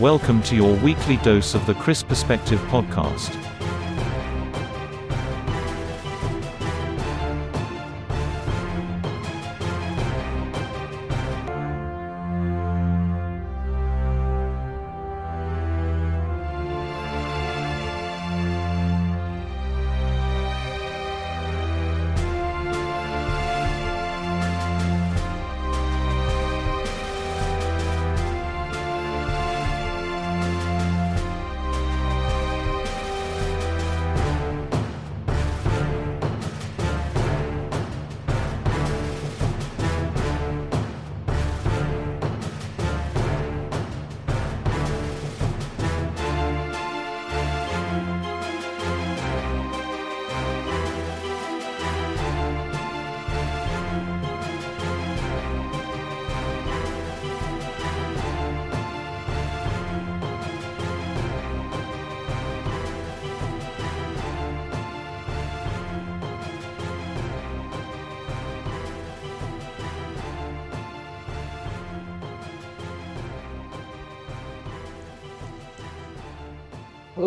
Welcome to your weekly dose of the Chris Perspective podcast.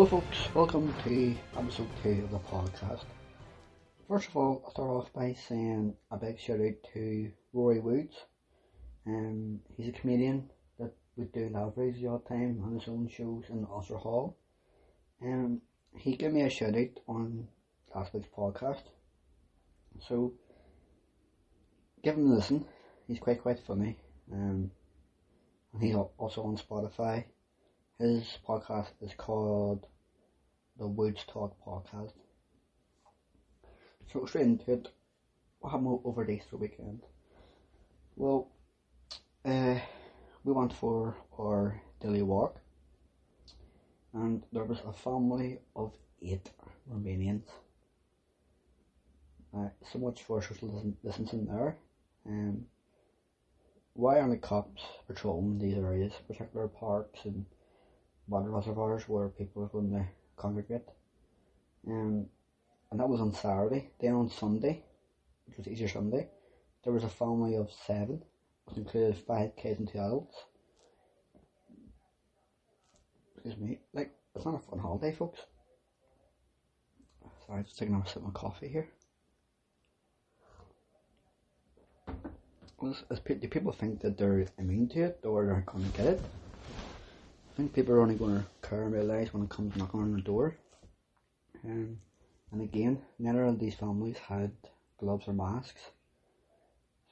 Hello folks, welcome to episode 2 of the podcast. First of all, I'll start off by saying a big shout out to Rory Woods. Um, he's a comedian that would do Lavery's the odd time on his own shows in Ulster Hall. Um, he gave me a shout out on last week's podcast. So, give him a listen. He's quite quite funny. Um, and he's also on Spotify. His podcast is called the Woods Talk Podcast. So straight into it, what happened over the Easter weekend? Well, uh, we went for our daily walk, and there was a family of eight Romanians. Uh, so much for social distancing there. Um, why aren't the cops patrolling these areas, particular parks and water reservoirs where people are going to congregate. Um, and that was on Saturday. Then on Sunday, which was Easter Sunday, there was a family of seven, which included five kids and two adults. Excuse me, like, it's not a fun holiday, folks. Sorry, just taking a sip of coffee here. Do people think that they're immune to it or they're going to get it? Think people are only going to care and realise when it comes knocking on the door. Um, and again, neither of these families had gloves or masks.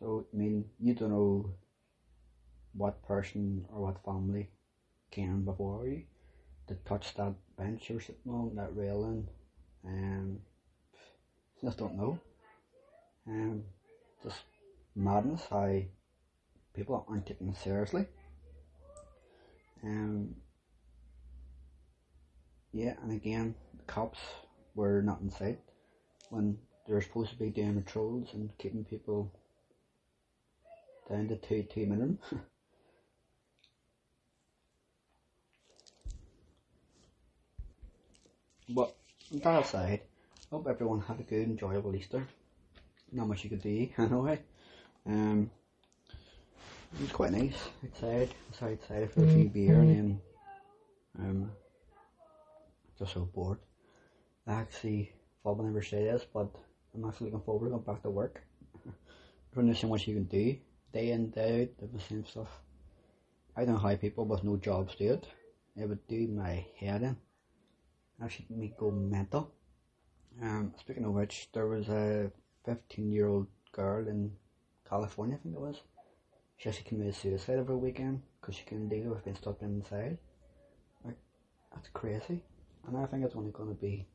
So, I mean, you don't know what person or what family came before you to touch that bench you're sitting on, that railing. Um, just don't know. Um, just madness how people aren't taken seriously. Um, yeah, and again, the cops were not in sight when they're supposed to be doing patrols and keeping people down to two two minimum. but that aside, hope everyone had a good, enjoyable Easter. Not much you could do anyway. Um, it was quite nice outside. I was outside for a few beer and then um, just so bored. I actually I never say this, but I'm actually looking forward to going back to work. There's so much you can do day in, day out, the same stuff. I don't know how people with no jobs do it. It would do my head in. Actually make me go mental. Um, speaking of which, there was a 15 year old girl in California, I think it was. She actually committed suicide over a weekend because she couldn't deal with being stuck inside. Like, that's crazy. And I think it's only going to be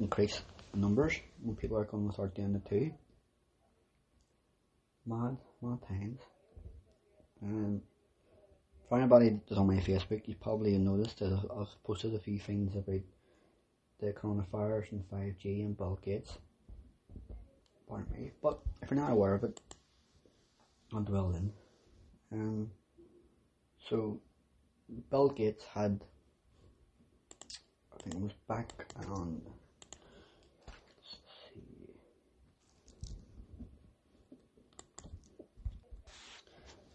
increase numbers when people are going to start doing it too. Mad, mad times. Um, and for anybody that's on my Facebook, you probably noticed that I've posted a few things about the coronavirus and 5G and Bill Gates. Pardon me. But if you're not aware of it, I'll dwell in. Um, so, Bill Gates had, I think it was back on,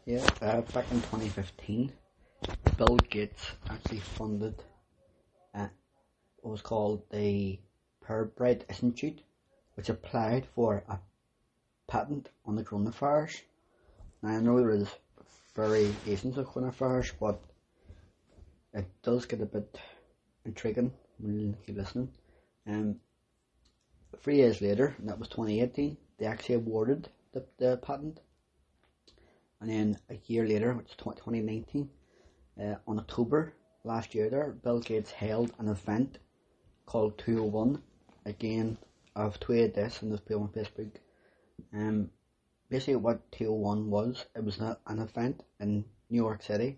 Yeah, uh, back in 2015, Bill Gates actually funded uh, what was called the Pirbright Institute, which applied for a patent on the coronavirus. Now I know there is variations of coronavirus, but it does get a bit intriguing when you keep listening. Um, three years later, and that was 2018, they actually awarded the, the patent. And then a year later, which is 2019, uh, on October last year there, Bill Gates held an event called 201. Again, I've tweeted this and this put on Facebook. Um, basically what 201 was, it was an event in New York City,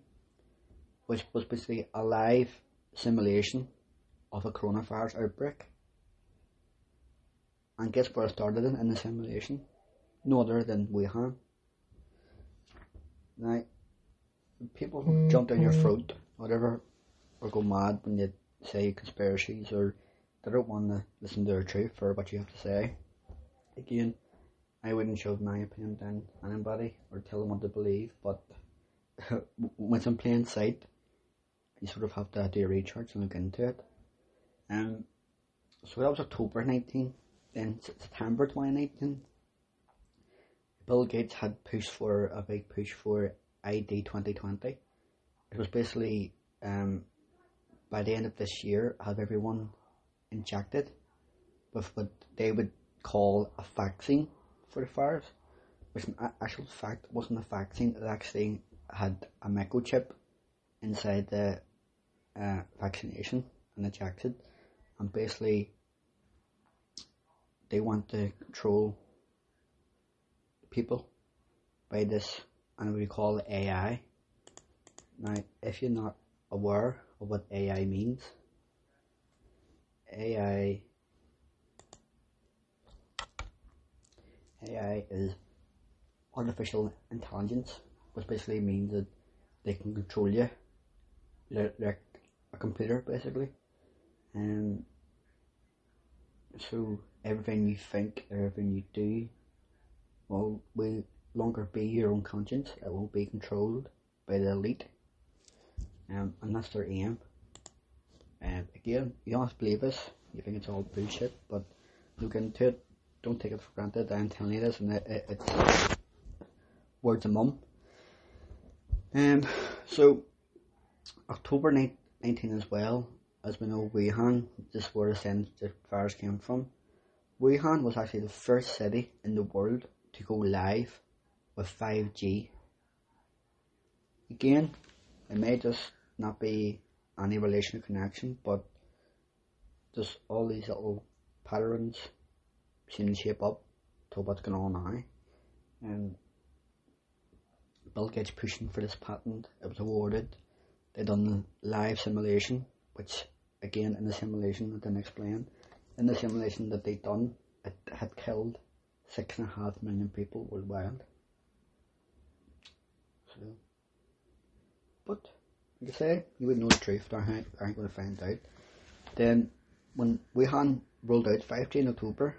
which was basically a live simulation of a coronavirus outbreak. And guess where it started in, in the simulation? No other than Wuhan. Now, people jump down your mm-hmm. throat, whatever, or go mad when you say conspiracies or they don't want to listen to the truth or what you have to say. Again, I wouldn't shove my opinion down anybody or tell them what to believe, but it's in plain sight, you sort of have to do research and look into it. Um, so that was October 19. Then September 2019, Bill Gates had pushed for a big push for ID 2020. It was basically um, by the end of this year have everyone injected with what they would call a vaccine for the virus, which actual fact wasn't a vaccine. It actually had a microchip inside the uh, vaccination and injected, and basically they want to control people by this and we call it AI. Now, if you're not aware of what AI means, AI AI is artificial intelligence, which basically means that they can control you like, a computer, basically. And so everything you think, everything you do, will will longer be your own conscience. It won't be controlled by the elite. Um, and that's their aim. And um, again, you to believe us. You think it's all bullshit, but look into it. Don't take it for granted. I'm telling you this, and it, it, it's words of mum. Um, so October 19 as well, as we know, Wuhan, this is where the virus came from. Wuhan was actually the first city in the world to go live with 5G. Again, it may just not be any relation connection, but just all these little patterns shape up to what's going on now. And Bill Gates pushing for this patent, it was awarded. They done the live simulation, which again in the simulation I didn't explain. In the simulation that they done, it had killed six and a half million people worldwide. So, but like I say, you would know the truth. I ain't, I ain't going to find out. Then, when we Wuhan rolled out 5G in October,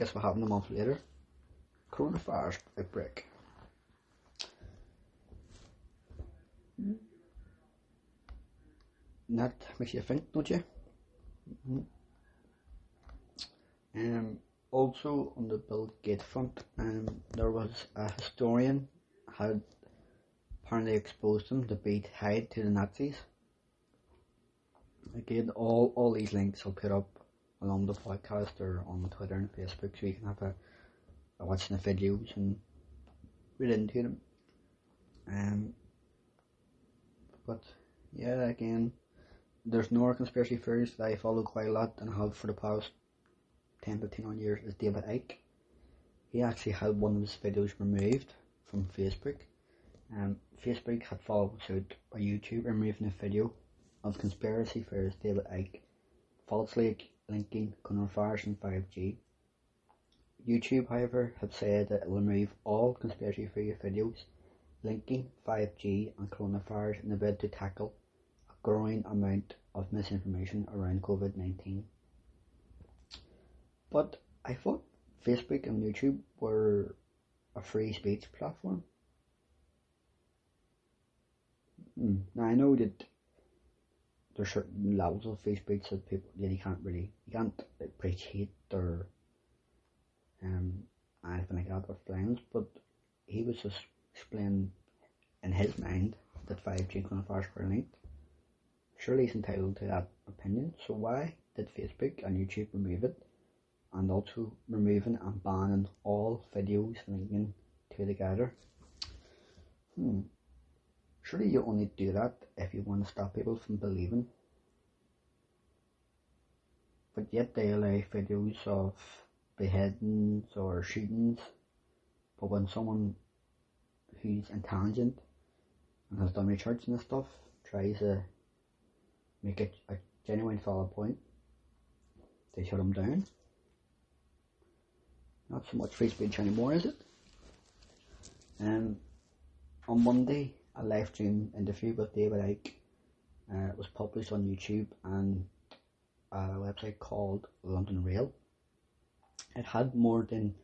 guess what happened a month later? Coronavirus outbreak. That makes you think, don't you? Mm-hmm. Um, also on the Bill Gates front, um, there was a historian had apparently exposed him to be tied to the Nazis. Again, all, all these links I'll put up along the podcast or on Twitter and Facebook so you can have a, a watching the videos and read into them. Um, but yeah, again, there's no conspiracy theories that I follow quite a lot and have for the past 10 15 on years is David Icke. He actually had one of his videos removed from Facebook. Um, Facebook had followed suit by YouTube removing a video of conspiracy theorist David Icke falsely linking coronavirus and 5G. YouTube, however, have said that it will remove all conspiracy theory videos linking 5G and coronavirus in the bid to tackle a growing amount of misinformation around COVID 19. But I thought Facebook and YouTube were a free speech platform. Mm. Now I know that there's certain levels of Facebook that people that you can't really you can't like, preach hate or um anything like that or friends, but he was just explaining in his mind that five G coronavirus were linked. Surely he's entitled to that opinion. So why did Facebook and YouTube remove it? And also removing and banning all videos linking to the gather. Hmm. Surely you only do that if you want to stop people from believing. But yet they allow videos of beheadings or shootings. But when someone who's intelligent and has done research and stuff tries to make it a genuine solid point, they shut them down. Not so much free speech anymore, is it? Um, on Monday, a live stream interview with David Icke uh, it was published on YouTube and a website called London Real. It had more than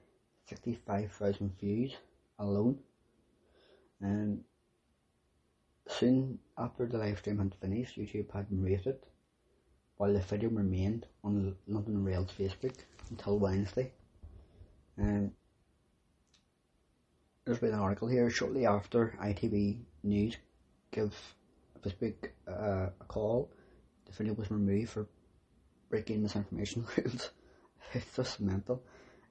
65,000 views alone. And soon after the live stream had finished, YouTube had removed it, while the video remained on London Real's Facebook until Wednesday. And there's been an article here shortly after ITV News give Facebook uh, a call. The video was removed for breaking misinformation rules. it's just mental.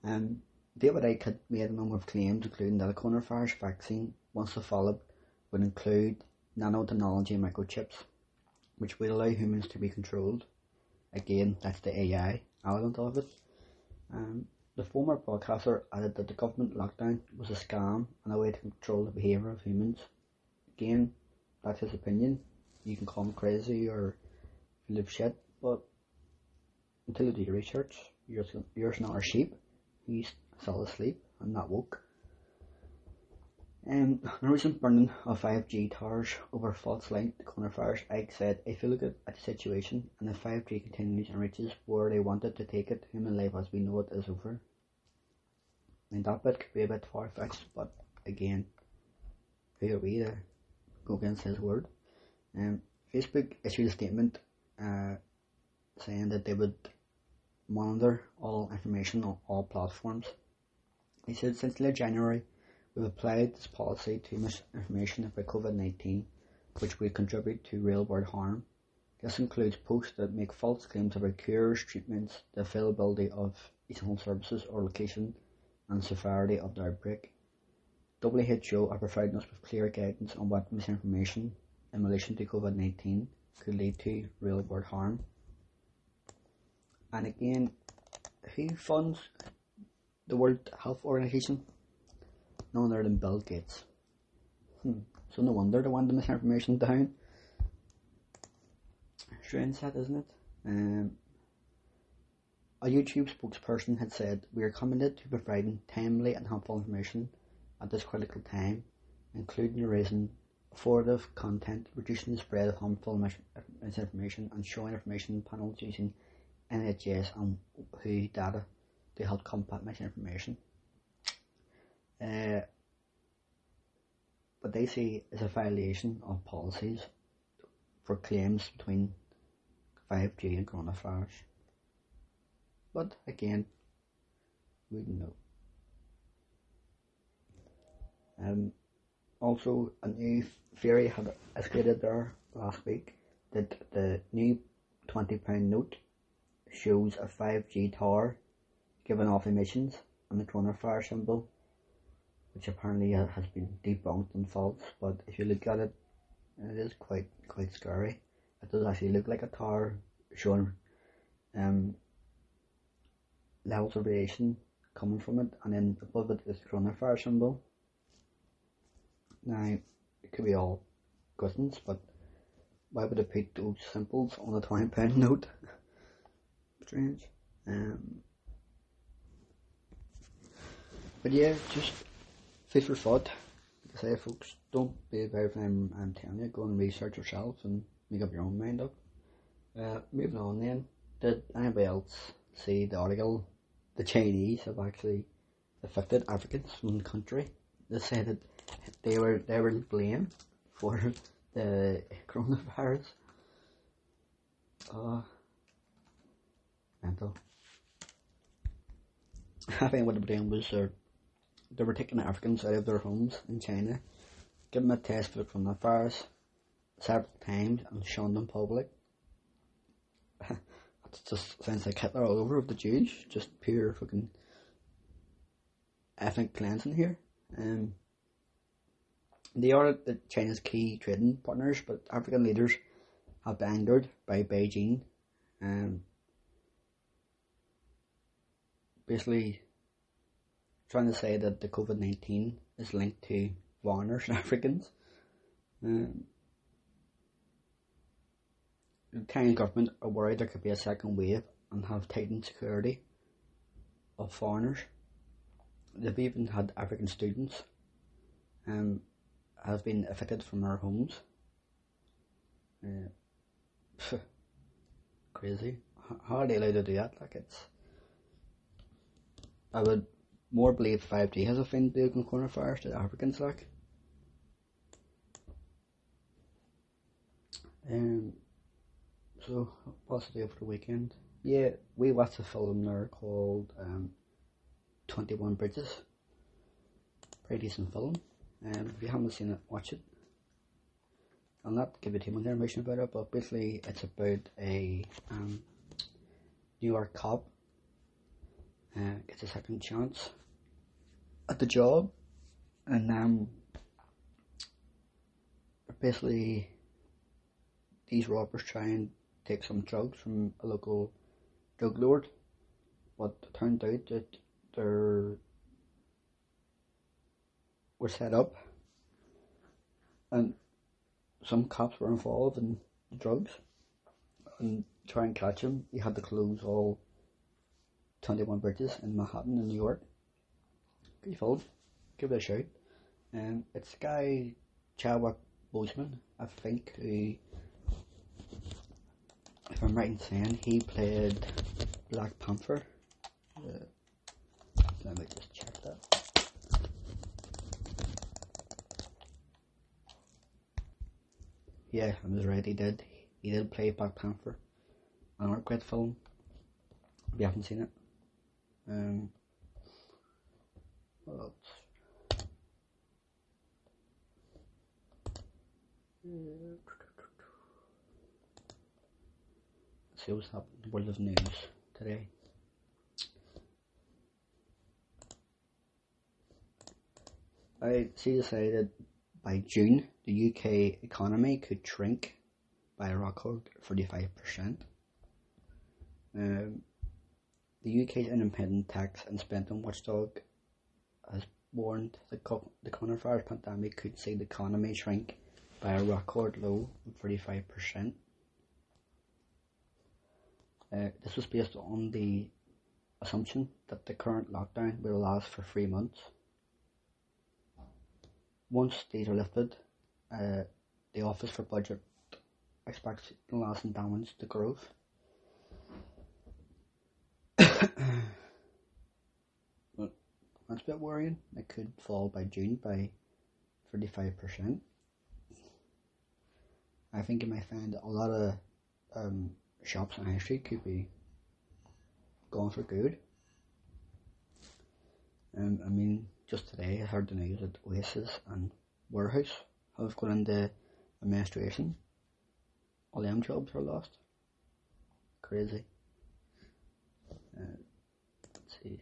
Um, David Icke had made a number of claims, including that a coronavirus vaccine, once developed, would include nanotechnology and microchips, which would allow humans to be controlled. Again, that's the AI element of it. Um, the former broadcaster added that the government lockdown was a scam and a way to control the behaviour of humans. Again, that's his opinion. You can call him crazy or live shit, but until you do your research, you're, not a sheep. He's still asleep and not woke. Um, the recent burning of 5G towers over false link to coronavirus, Icke said, if you look at, at the situation and if 5G continues and reaches where they wanted to take it, human life as we know it is over. And that bit could be a bit far fetched, but again, who are we to go against his word? Um, Facebook issued a statement uh, saying that they would monitor all information on all platforms. He said since late January, we've applied this policy to misinformation about COVID-19, which would contribute to real-world harm. This includes posts that make false claims about cures, treatments, the availability of essential services or location, and severity of the outbreak. WHO are providing us with clear guidance on what misinformation in relation to COVID-19 could lead to real-world harm. And again, who funds the World Health Organization? None other than Bill Gates. Hmm. So no wonder they want the misinformation down. Strange isn't it? Um, a YouTube spokesperson had said, We are committed to providing timely and helpful information at this critical time, including raising affordable content, reducing the spread of harmful misinformation, and showing information panels using NHS and WHO data to help combat misinformation. Uh, but they see is a violation of policies for claims between 5G and coronavirus. But again, we know. Um, also, a new theory had escalated there last week that the new £20 note shows a 5G tower giving off emissions and the coronavirus symbol, which apparently has been debunked and false. But if you look at it, it is quite quite scary. It does actually look like a tower showing um, levels of radiation coming from it, and then above it is the coronavirus symbol. Now, it could be all questions, but why would they put those symbols on a £20 note? Strange. Um, but yeah, just food for thought. Like I say, folks, don't be about everything I'm, I'm telling you. Go and research yourself and make up your own mind up. Uh, moving on then, did anybody else see the article? The Chinese have actually affected Africans from the country. They said that they were they were blamed for the coronavirus. Oh, mental. I think what were doing was uh, they were taking Africans out of their homes in China, giving them a test for the coronavirus several times and showing them public. it just sounds like Hitler all over with the Jews, just pure fucking ethnic cleansing here. Um, they are the China's key trading partners, but African leaders have been angered by Beijing. Um, basically, trying to say that the COVID 19 is linked to foreigners and Africans. Um, the Chinese government are worried there could be a second wave and have tightened security of foreigners. They've even had African students um, have been evicted from their homes. Uh, crazy. How are they allowed to do that? Like it's. I would more believe 5G has offended the coronavirus to the Africans, like. Um, so, what's the day for the weekend? Yeah, we watched a film there called um, 21 Bridges. Pretty decent film. If you haven't seen it, watch it. I'll not give you too much information about it, but basically it's about a um, New York cop uh, gets a second chance at the job, and um, basically these robbers try and take some drugs from a local drug lord, but it turned out that they're were set up. And some cops were involved in drugs. And try and catch him. You had to close all 21 bridges in Manhattan in New York. Good film give it a shout. Um, it's guy Chadwick Boseman I think. Who if I'm right in saying he played Black Panther. Uh, let me just check that Yeah, I was right. He did. He did play Black Panther. Another great film. If you haven't seen it. Um, what else? Let's see what's happening in the world of news today. I see decided by June, the UK economy could shrink by a record 35%. Um, the UK's independent tax and spending watchdog has warned the, co- the coronavirus pandemic could see the economy shrink by a record low of 35%. Uh, this was based on the assumption that the current lockdown will last for three months. Once these are lifted, uh, the Office for Budget expects to last and damage the growth. that's a bit worrying. It could fall by June by 35%. I think you might find a lot of um, shops on High Street could be gone for good. Um, I mean, just today I heard the news that Oasis and Warehouse have gone into administration. All them jobs are lost. Crazy. Uh, let's see.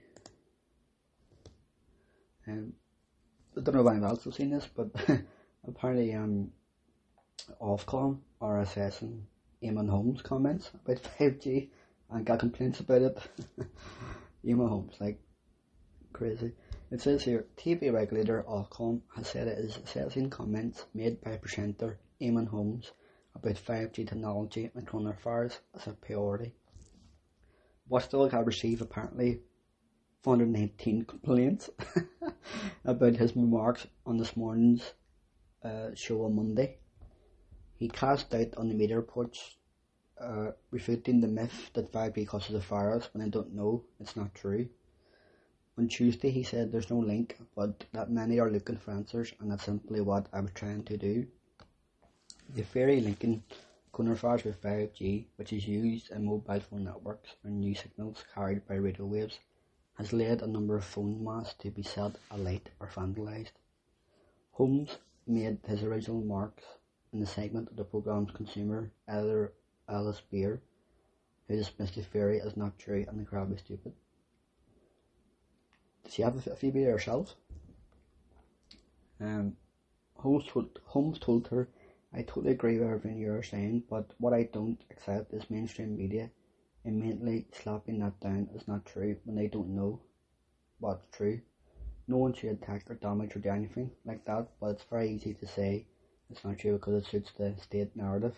Um, I don't know if anyone else has seen this, but apparently um, Ofcom are assessing Eamonn Holmes' comments about 5G and got complaints about it. Eamonn Holmes, like, crazy. It says here, TV regulator Ofcom has said it is assessing comments made by presenter Eamonn Holmes about 5G technology and coronavirus as a priority. Watchdog have received apparently 419 complaints about his remarks on this morning's uh, show on Monday. He cast doubt on the media reports, uh, refuting the myth that 5G causes a virus when I don't know it's not true. On Tuesday, he said there's no link, but that many are looking for answers, and that's simply what I was trying to do. The Ferry Lincoln counterfires with 5G, which is used in mobile phone networks and new signals carried by radio waves, has led a number of phone masts to be set alight or vandalised. Holmes made his original marks in the segment of the programme's consumer, editor Alice Beer, who dismissed the ferry as not true and incredibly stupid. Does she have a Phoebe herself? Um, Holmes told, Holmes told her, I totally agree with everything you're saying, but what I don't accept is mainstream media immediately slapping that down as not true when they don't know what's true. No one should attack or damage or do anything like that, but it's very easy to say it's not true because it suits the state narrative.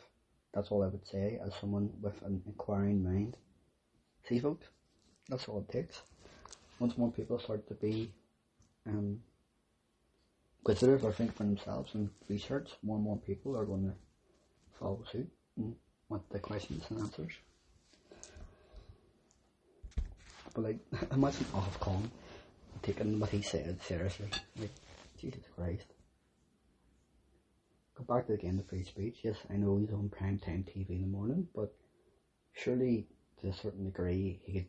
That's all I would say as someone with an inquiring mind. See, folks, that's all it takes. Once more people start to be um, inquisitive or think for themselves and research, more and more people are going to follow suit and want the questions and answers. But like, imagine Ofcom taking what he said seriously. Like, Jesus Christ. Go back to the game of free speech. Yes, I know he's on prime time TV in the morning, but surely to a certain degree he could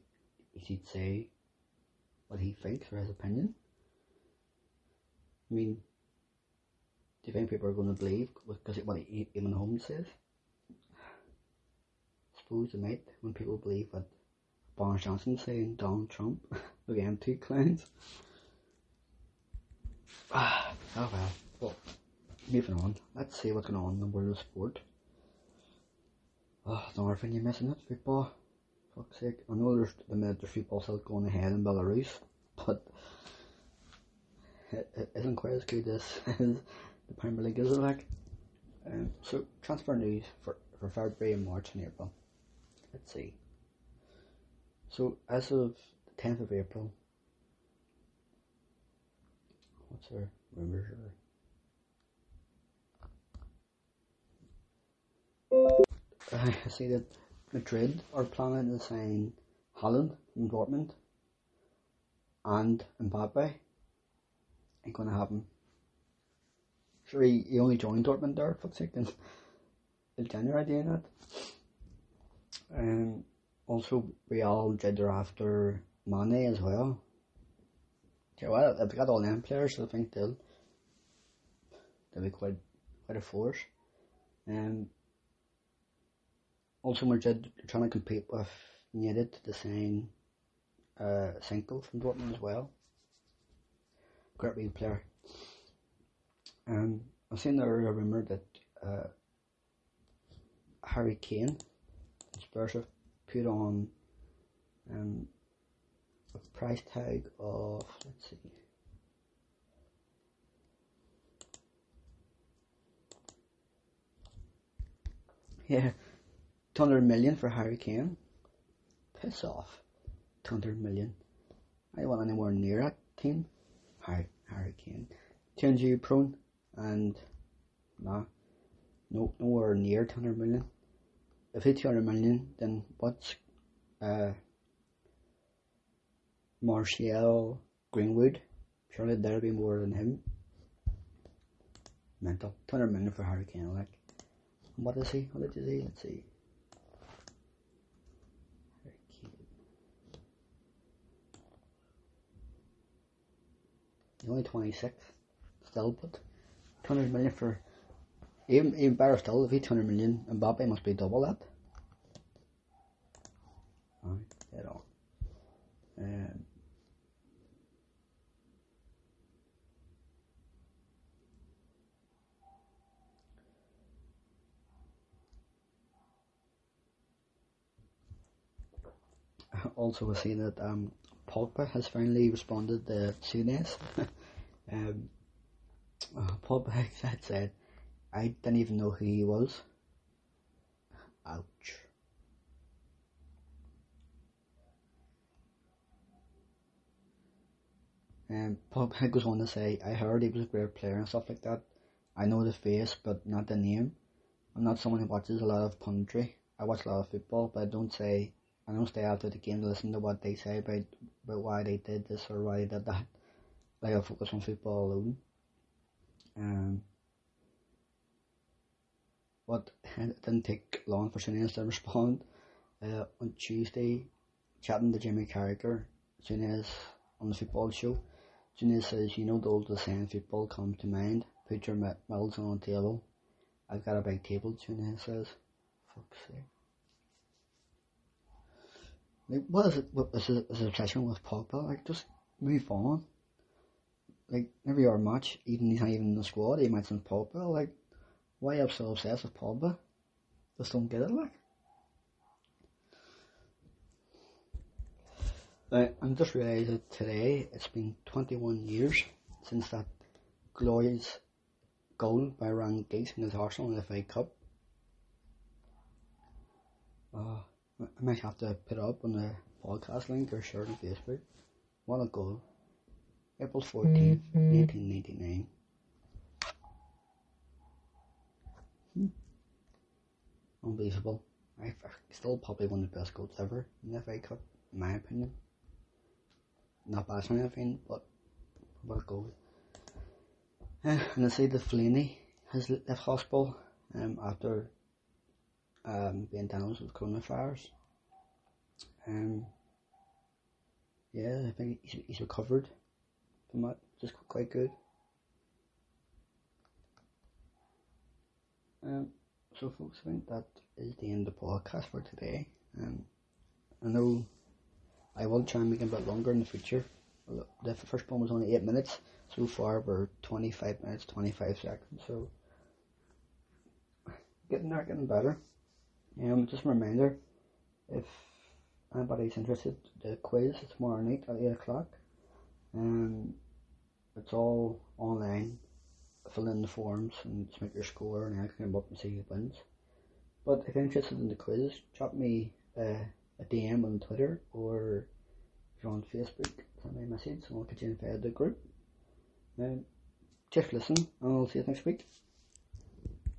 he should say what he thinks or his opinion. I mean, do you think people are going to believe because what he, Eamonn Holmes says? I suppose they might when people believe what Boris Johnson saying Donald Trump again two clowns. Ah, oh well. Well, moving on. Let's see what's going on in the world of sport. Oh, another thing you're missing it, football. Fuck's sake. I know there's the football still going ahead in Belarus, but it, it isn't quite as good as, the Premier League is it like. Um, so transfer news for, for February and March and April. Let's see. So as of the tenth of April, what's our rumours? I see that Madrid are planning to sign Haaland from Dortmund and Mbappe. Ain't gonna happen. Sure, he, he only joined Dortmund there, for sake, in, in January doing that. Um, also, Real did their after Mane as well. Yeah, well, they've got all them players, so I think they'll they'll be quite quite a force. Um, also, Madrid trying to compete with United to sign uh, Sancho from Dortmund as well. Great big player. Um, I've seen there a rumour that uh, Harry Kane, Spurs have put on um, a price tag of, let's see, yeah, 200 million for Harry Kane. Piss off. 200 million. I don't want anywhere near that team. Harry, Harry Kane. TNG prone and nah, no, nowhere near 200 million. If it's 200 million, then what's uh, Martial Greenwood? Surely there'll be more than him. Mental. 200 million for Harry Kane, like. What is he? What did you say? Let's see. He's only 26 still, but 200 million for even, even better still, if he's 200 million, Mbappe must be double that. Alright, dead on. Um, also, we're seeing that um, Pogba has finally responded to Souness. um, uh, Pogba had said, I didn't even know who he was. Ouch. Um, Pogba goes on to say, I heard he was a great player and stuff like that. I know the face, but not the name. I'm not someone who watches a lot of punditry. I watch a lot of football, but I don't say I don't stay after the game to listen to what they say about, about why they did this or why they did that. Like I focus on football alone. Um, but it didn't take long for Souness to respond. Uh, on Tuesday, chatting to Jimmy Carragher, Souness on the football show, Souness says, you know the old saying, football comes to mind, put your medals on the table. I've got a big table, Souness says. Fuck's sake. Like, what is it, what is it, is obsession with Pogba? Like, just move on. Like, every other match, even he's not even in the squad, he mentions Pogba, like, why are you so obsessed with Pogba? Just don't get it, like. Uh, I just realised today it's been 21 years since that glorious goal by Ryan Giggs in his Arsenal in the FA Cup. Uh, I might have to put up on the podcast link or share it on Facebook. What a goal. April 14th, 1999. Hmm. Unbelievable. I still probably one of the best goals ever in the FA Cup, in my opinion. Not bad or anything, but what a goal. Uh, and I see the Fellaini has left hospital um, after um, being diagnosed with coronavirus. Um, yeah, I think he's, he's recovered from that, just quite good. Um, so folks, I think that is the end of the podcast for today. Um, I know I will try and make it a bit longer in the future. The first one was only 8 minutes. So far we're 25 minutes, 25 seconds. So getting there, getting better. Um, just a reminder, if anybody's interested, the quiz is tomorrow night at 8 o'clock. Um, it's all online. Fill in the forms and submit your score and I can come up and see who wins. But if you're interested in the quiz, drop me a DM on Twitter or if you're on Facebook, send me a message and I'll get you inside the group. Um, just listen and I'll see you next week.